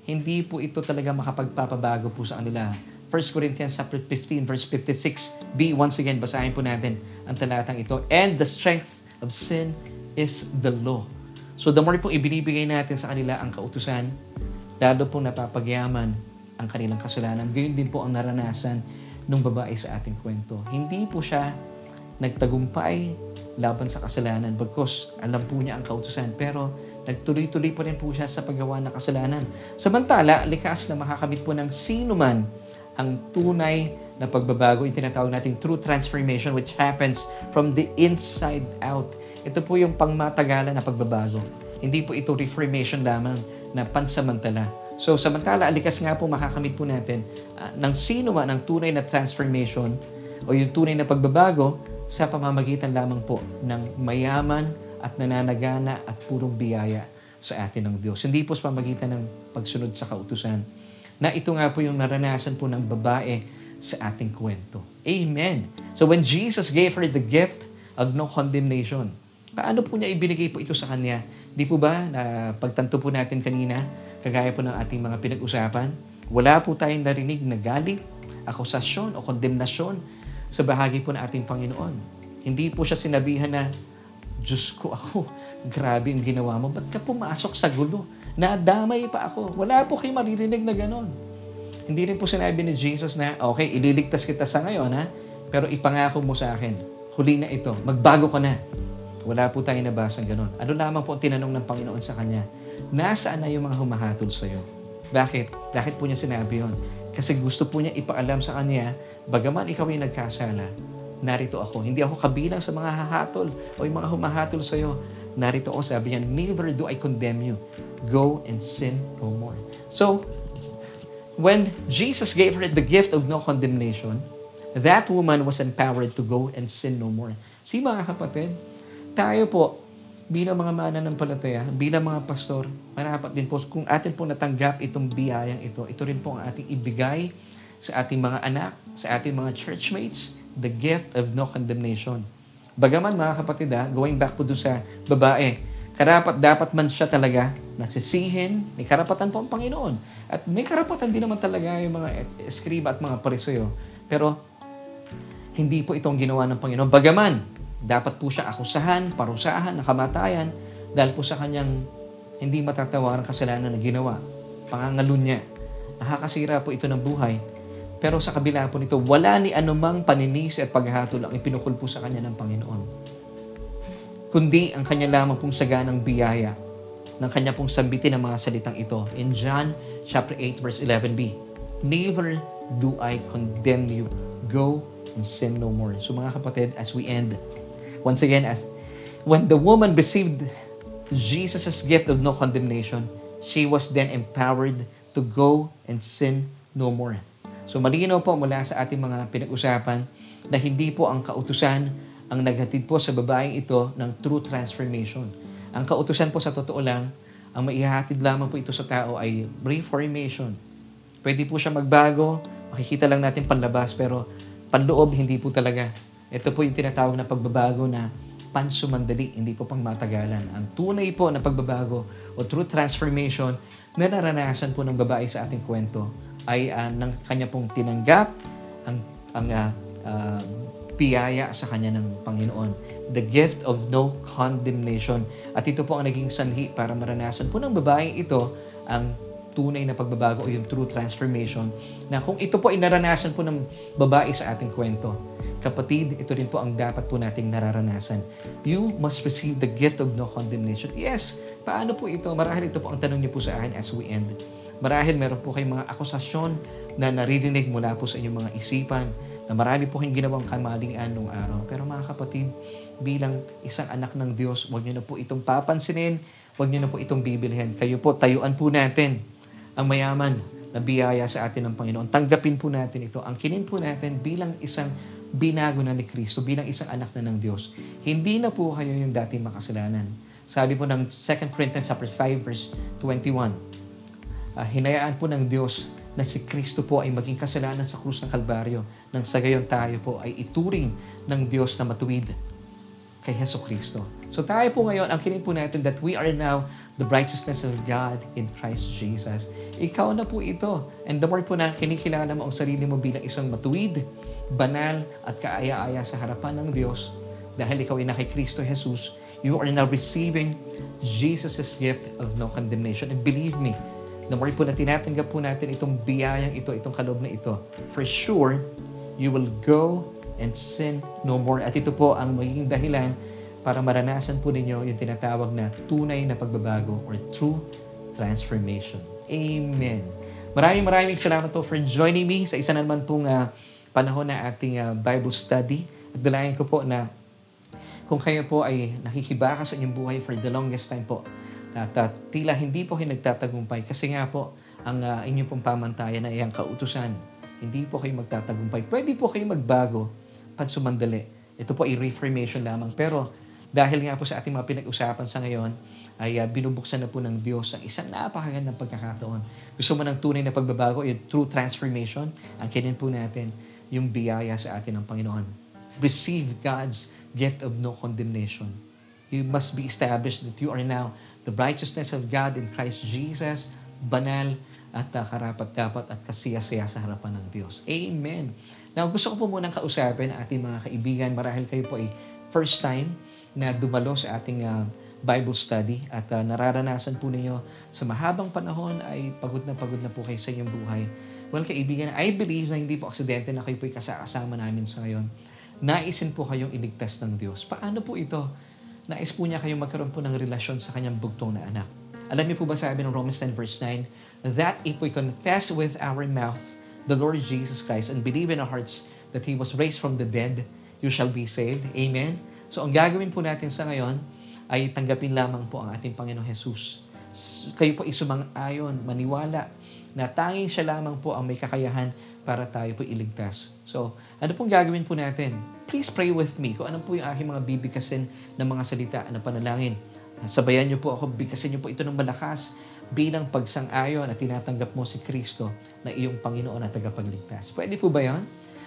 hindi po ito talaga makapagpapabago po sa kanila 1 Corinthians chapter 15 verse 56b. Once again, basahin po natin ang talatang ito. And the strength of sin is the law. So the more pong ibinibigay natin sa kanila ang kautusan, lalo pong napapagyaman ang kanilang kasalanan. Gayon din po ang naranasan ng babae sa ating kwento. Hindi po siya nagtagumpay laban sa kasalanan bagkos alam po niya ang kautusan pero nagtuloy-tuloy pa rin po siya sa paggawa ng kasalanan. Samantala, likas na makakamit po ng sino man ang tunay na pagbabago, yung tinatawag nating true transformation which happens from the inside out. Ito po yung pangmatagalan na pagbabago. Hindi po ito reformation lamang na pansamantala. So, samantala, likas nga po makakamit po natin uh, ng sino man ang tunay na transformation o yung tunay na pagbabago sa pamamagitan lamang po ng mayaman at nananagana at purong biyaya sa atin ng Diyos. Hindi po sa pamamagitan ng pagsunod sa kautusan. Na ito nga po yung naranasan po ng babae sa ating kwento. Amen. So when Jesus gave her the gift of no condemnation, paano po niya ibinigay po ito sa kanya? Di po ba na pagtanto po natin kanina, kagaya po ng ating mga pinag-usapan, wala po tayong narinig na galit, akusasyon o kondemnasyon sa bahagi po ng ating Panginoon. Hindi po siya sinabihan na, Diyos ko ako, grabe ang ginawa mo. Ba't ka pumasok sa gulo? Nadamay pa ako. Wala po kayo maririnig na ganon. Hindi rin po sinabi ni Jesus na, okay, ililigtas kita sa ngayon, ha? Pero ipangako mo sa akin, huli na ito, magbago ka na. Wala po tayo nabasang ganon. Ano lamang po ang tinanong ng Panginoon sa Kanya? Nasaan na yung mga humahatol sa iyo? Bakit? Bakit po niya sinabi yon? Kasi gusto po niya ipaalam sa Kanya Bagaman ikaw ay nagkasala, narito ako. Hindi ako kabilang sa mga hahatol o yung mga humahatol sa iyo. Narito ako, sabi niya, neither do I condemn you. Go and sin no more. So, when Jesus gave her the gift of no condemnation, that woman was empowered to go and sin no more. Si mga kapatid, tayo po, bilang mga mananampalataya, bilang mga pastor, marapat din po, kung atin po natanggap itong biyayang ito, ito rin po ang ating ibigay sa ating mga anak, sa ating mga churchmates, the gift of no condemnation. Bagaman mga kapatid ha, going back po doon sa babae, karapat dapat man siya talaga nasisihin, may karapatan po ang Panginoon. At may karapatan din naman talaga yung mga eskriba at mga pariseyo. Pero hindi po itong ginawa ng Panginoon. Bagaman, dapat po siya akusahan, parusahan, nakamatayan dahil po sa kanyang hindi matatawarang kasalanan na ginawa. Pangangalun niya. Nakakasira po ito ng buhay pero sa kabila po nito, wala ni anumang paninisi at paghatol ang ipinukul po sa kanya ng Panginoon. Kundi ang kanya lamang pong saganang biyaya ng kanya pong sambitin ng mga salitang ito. In John chapter 8 verse 11b, Neither do I condemn you. Go and sin no more. So mga kapatid, as we end, once again, as when the woman received Jesus' gift of no condemnation, she was then empowered to go and sin no more. So malinaw po mula sa ating mga pinag-usapan na hindi po ang kautusan ang naghatid po sa babaeng ito ng true transformation. Ang kautusan po sa totoo lang, ang maihahatid lamang po ito sa tao ay reformation. Pwede po siya magbago, makikita lang natin panlabas, pero panloob hindi po talaga. Ito po yung tinatawag na pagbabago na pansumandali, hindi po pang matagalan. Ang tunay po na pagbabago o true transformation na naranasan po ng babae sa ating kwento ay uh, ng kanya pong tinanggap ang ang uh, uh, biyaya sa kanya ng Panginoon. The gift of no condemnation. At ito po ang naging sanhi para maranasan po ng babae ito ang tunay na pagbabago o yung true transformation na kung ito po ay naranasan po ng babae sa ating kwento, kapatid, ito rin po ang dapat po nating nararanasan. You must receive the gift of no condemnation. Yes, paano po ito? Marahil ito po ang tanong niyo po sa akin as we end. Marahil meron po kayong mga akusasyon na naririnig mula po sa inyong mga isipan na marami po kayong ginawang kamalian nung araw. Pero mga kapatid, bilang isang anak ng Diyos, huwag niyo na po itong papansinin, huwag niyo na po itong bibilihan. Kayo po, tayuan po natin ang mayaman na biyaya sa atin ng Panginoon. Tanggapin po natin ito. Ang kinin po natin bilang isang binago na ni Kristo, bilang isang anak na ng Diyos. Hindi na po kayo yung dating makasalanan. Sabi po ng 2 Corinthians 5 verse 21, uh, hinayaan po ng Diyos na si Kristo po ay maging kasalanan sa krus ng Kalbaryo nang sa gayon tayo po ay ituring ng Diyos na matuwid kay Heso Kristo. So tayo po ngayon, ang kinin po natin that we are now the righteousness of God in Christ Jesus. ikaw na po ito. And the more po na kinikilala mo ang sarili mo bilang isang matuwid, banal at kaaya-aya sa harapan ng Diyos, dahil ikaw ay na kay Kristo Jesus, you are now receiving Jesus' gift of no condemnation. And believe me, the more po na tinatanggap po natin itong biyayang ito, itong kaloob na ito, for sure, you will go and sin no more. At ito po ang magiging dahilan para maranasan po ninyo yung tinatawag na tunay na pagbabago or true transformation. Amen. Maraming maraming salamat po for joining me sa isa na naman pong uh, panahon na ating uh, Bible study. At dalayan ko po na kung kayo po ay nakikibaka sa inyong buhay for the longest time po, at uh, tila hindi po kayo nagtatagumpay kasi nga po ang uh, inyong pong pamantayan ay ang kautusan. Hindi po kayo magtatagumpay. Pwede po kayo magbago pag sumandali. Ito po ay reformation lamang. Pero dahil nga po sa ating mga pinag-usapan sa ngayon, ay uh, binubuksan na po ng Diyos ang isang napakagandang pagkakataon. Gusto mo ng tunay na pagbabago, yung true transformation, ang kinin po natin yung biyaya sa atin ng Panginoon. Receive God's gift of no condemnation. You must be established that you are now the righteousness of God in Christ Jesus, banal at uh, karapat-dapat at kasiyasaya sa harapan ng Diyos. Amen. Now, gusto ko po munang kausapin ating mga kaibigan. Marahil kayo po ay first time na dumalo sa ating uh, Bible study at uh, nararanasan po ninyo sa mahabang panahon ay pagod na pagod na po kayo sa inyong buhay. Well, kaibigan, I believe na hindi po aksidente na kayo po kasama namin sa ngayon. Naisin po kayong iligtas ng Diyos. Paano po ito? Nais po niya kayong magkaroon po ng relasyon sa kanyang bugtong na anak. Alam niyo po ba sabi ng Romans 10 verse 9, that if we confess with our mouth the Lord Jesus Christ and believe in our hearts that He was raised from the dead, you shall be saved. Amen? So ang gagawin po natin sa ngayon, ay tanggapin lamang po ang ating Panginoong Jesus. Kayo po isumang-ayon, maniwala na tanging siya lamang po ang may kakayahan para tayo po iligtas. So, ano pong gagawin po natin? Please pray with me kung ano po yung aking mga bibigkasin ng mga salita na panalangin. Sabayan niyo po ako, bigkasin niyo po ito ng malakas bilang pagsang-ayon at tinatanggap mo si Kristo na iyong Panginoon at tagapagligtas. Pwede po ba yan?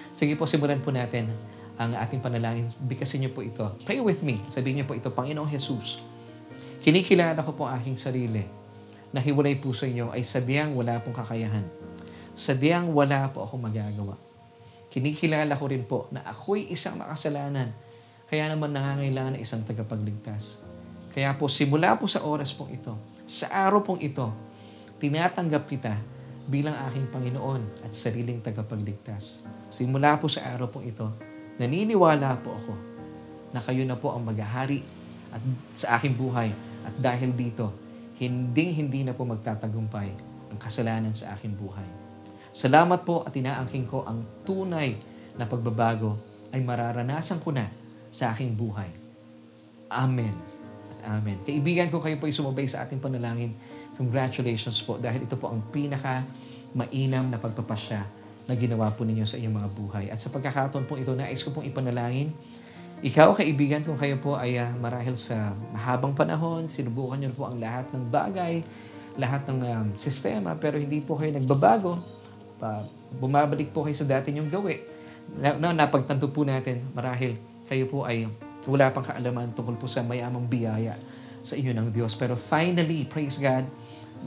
Sige po, simulan po natin ang ating panalangin. Bikasin niyo po ito. Pray with me. Sabihin niyo po ito, Panginoong Jesus, kinikilala ko po ang aking sarili na hiwalay po sa inyo ay sadyang wala pong kakayahan. Sadyang wala po akong magagawa. Kinikilala ko rin po na ako'y isang makasalanan. Kaya naman nangangailangan ng isang tagapagligtas. Kaya po, simula po sa oras pong ito, sa araw pong ito, tinatanggap kita bilang aking Panginoon at sariling tagapagligtas. Simula po sa araw pong ito, Naniniwala po ako na kayo na po ang maghahari at sa aking buhay at dahil dito, hinding-hindi na po magtatagumpay ang kasalanan sa aking buhay. Salamat po at inaangking ko ang tunay na pagbabago ay mararanasan ko na sa aking buhay. Amen at Amen. Kaibigan ko kayo po ay sumabay sa ating panalangin. Congratulations po dahil ito po ang pinaka mainam na pagpapasya na ginawa po ninyo sa inyong mga buhay. At sa pagkakataon po ito, nais ko pong ipanalangin. Ikaw, kaibigan, kung kayo po ay uh, marahil sa mahabang panahon, sinubukan niyo po ang lahat ng bagay, lahat ng um, sistema, pero hindi po kayo nagbabago. Pa, bumabalik po kayo sa dati niyong gawi. Na, na, napagtanto po natin, marahil kayo po ay wala pang kaalaman tungkol po sa mayamang biyaya sa inyo ng Diyos. Pero finally, praise God,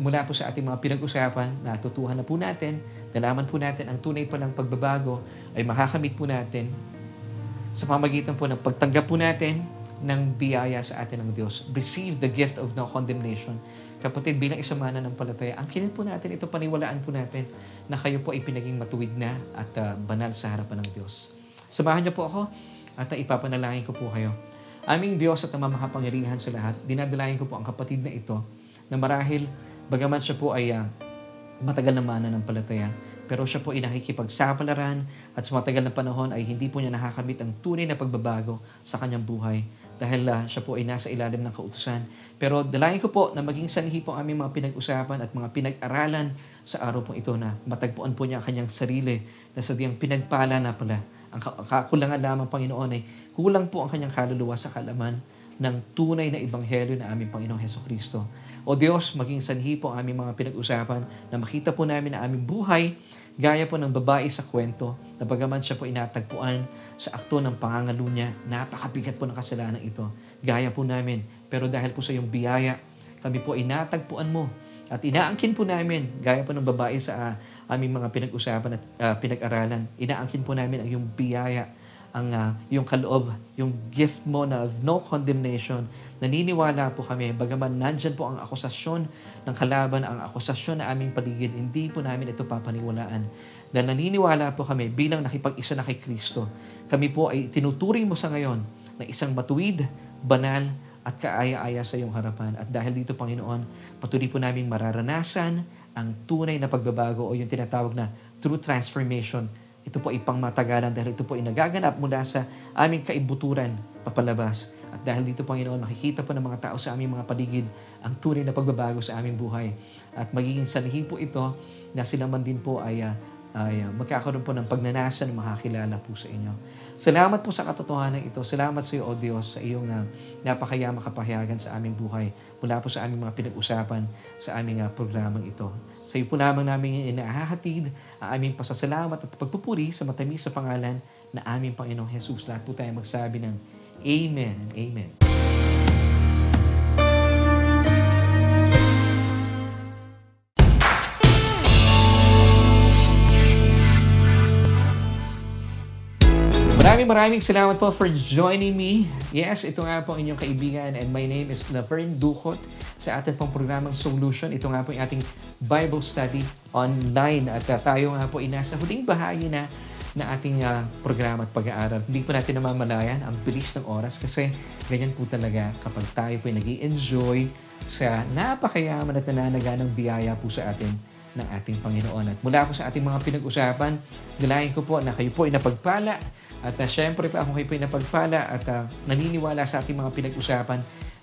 mula po sa ating mga pinag-usapan, natutuhan na po natin nalaman po natin ang tunay pa ng pagbabago ay makakamit po natin sa pamagitan po ng pagtanggap po natin ng biyaya sa atin ng Diyos. Receive the gift of no condemnation. Kapatid, bilang isang mana ng palataya, ang kinin po natin, ito paniwalaan po natin na kayo po ay pinaging matuwid na at uh, banal sa harapan ng Diyos. Samahan niyo po ako at uh, ipapanalangin ko po kayo. Aming Diyos at ang mamahapangyarihan sa lahat, dinadalayan ko po ang kapatid na ito na marahil, bagaman siya po ay uh, matagal na mana ng palataya. Pero siya po ay nakikipagsapalaran at sa matagal na panahon ay hindi po niya nakakamit ang tunay na pagbabago sa kanyang buhay dahil uh, siya po ay nasa ilalim ng kautusan. Pero dalayan ko po na maging sanhi po ang aming mga pinag-usapan at mga pinag-aralan sa araw po ito na matagpuan po niya ang kanyang sarili na sadyang pinagpala na pala. Ang kakulangan lamang Panginoon ay kulang po ang kanyang kaluluwa sa kalaman ng tunay na ibanghelyo na aming Panginoong Heso Kristo. O Diyos, maging sanhi po ang aming mga pinag-usapan na makita po namin na aming buhay gaya po ng babae sa kwento na bagaman siya po inatagpuan sa akto ng pangangalo niya, napakabigat po ng kasalanan ito. Gaya po namin. Pero dahil po sa iyong biyaya, kami po inatagpuan mo At inaangkin po namin, gaya po ng babae sa uh, aming mga pinag-usapan at uh, pinag-aralan, inaangkin po namin ang yung biyaya, ang uh, yung kaloob, yung gift mo na of no condemnation. Naniniwala po kami, bagaman nandyan po ang akusasyon ng kalaban, ang akusasyon na aming paligid, hindi po namin ito papaniwalaan. Dahil naniniwala po kami bilang nakipag-isa na kay Kristo, kami po ay tinuturing mo sa ngayon na isang matuwid, banal, at kaaya-aya sa iyong harapan. At dahil dito, Panginoon, patuloy po namin mararanasan ang tunay na pagbabago o yung tinatawag na true transformation. Ito po ay pangmatagalan dahil ito po ay nagaganap mula sa aming kaibuturan papalabas. At dahil dito, Panginoon, makikita po ng mga tao sa aming mga paligid ang tunay na pagbabago sa aming buhay. At magiging sanhi po ito na sila man din po ay, uh, ay uh, magkakaroon po ng pagnanasa ng makakilala po sa inyo. Salamat po sa katotohanan ito. Salamat sa iyo, O Diyos, sa iyong uh, napakayama kapahayagan sa aming buhay mula po sa aming mga pinag-usapan sa aming uh, programang ito. Sa iyo po lamang namin inahahatid ang aming pasasalamat at pagpupuri sa matamis sa pangalan na aming Panginoong Jesus. Lahat po tayo magsabi ng Amen and Amen. Maraming maraming salamat po for joining me. Yes, ito nga po inyong kaibigan and my name is Laverne Ducot sa ating pong programang Solution. Ito nga po yung ating Bible study online at uh, tayo nga po ay nasa huling bahagi na na ating uh, programa at pag-aaral. Hindi po natin namamalayan ang bilis ng oras kasi ganyan po talaga kapag tayo po nag enjoy sa napakayaman at nananaganang biyaya po sa atin ng ating Panginoon. At mula po sa ating mga pinag-usapan, nalayan ko po na kayo po ay napagpala at uh, syempre pa ako kayo po ay napagpala at uh, naniniwala sa ating mga pinag-usapan.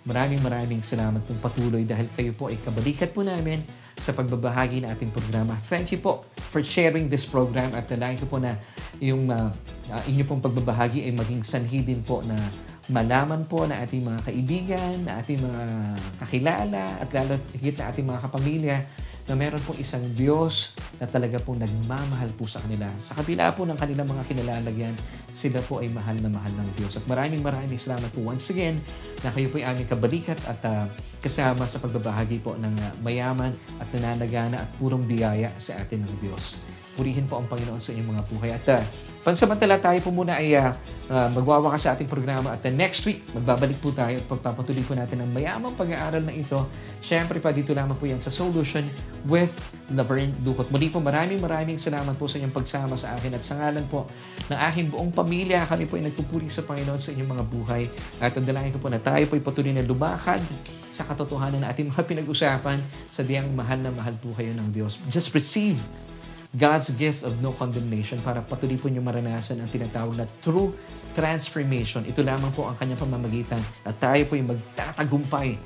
Maraming maraming salamat pong patuloy dahil kayo po ay kabalikat po namin sa pagbabahagi ng ating programa. Thank you po for sharing this program at nalayan ko po na yung uh, uh, inyo pong pagbabahagi ay maging sanhi din po na malaman po na ating mga kaibigan, na ating mga kakilala at lalo higit na ating mga kapamilya na meron pong isang Diyos na talaga pong nagmamahal po sa kanila. Sa kabila po ng kanilang mga kinalalagyan, sila po ay mahal na mahal ng Diyos. At maraming maraming salamat po once again na kayo po ay aming kabalikat at uh, kasama sa pagbabahagi po ng uh, mayaman at nananagana at purong biyaya sa atin ng Diyos. Purihin po ang Panginoon sa inyong mga buhay. At uh, Pansamantala tayo po muna ay uh, uh, magwawakas sa ating programa at the next week magbabalik po tayo at pagpapatuloy po natin ang mayamang pag-aaral na ito. Siyempre pa dito lamang po yan sa Solution with Laverne Ducot. Muli po maraming maraming salamat po sa inyong pagsama sa akin at sa ngalan po ng aking buong pamilya. Kami po ay nagpupuri sa Panginoon sa inyong mga buhay at ang dalangin ko po na tayo po ay patuloy na lumakad sa katotohanan na ating mga pinag-usapan sa diyang mahal na mahal po kayo ng Diyos. Just receive God's gift of no condemnation para patuloy po niyo maranasan ang tinatawag na true transformation. Ito lamang po ang kanyang pamamagitan at tayo po yung magtatagumpay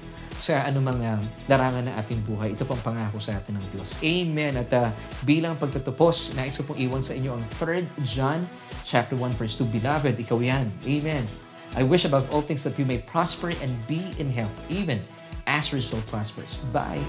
sa anumang uh, larangan ng ating buhay. Ito pong pangako sa atin ng Diyos. Amen. At uh, bilang pagtatapos, nais ko pong iwan sa inyo ang 3 John chapter 1 verse 2. Beloved, ikaw yan. Amen. I wish above all things that you may prosper and be in health, even as your soul prospers. Bye.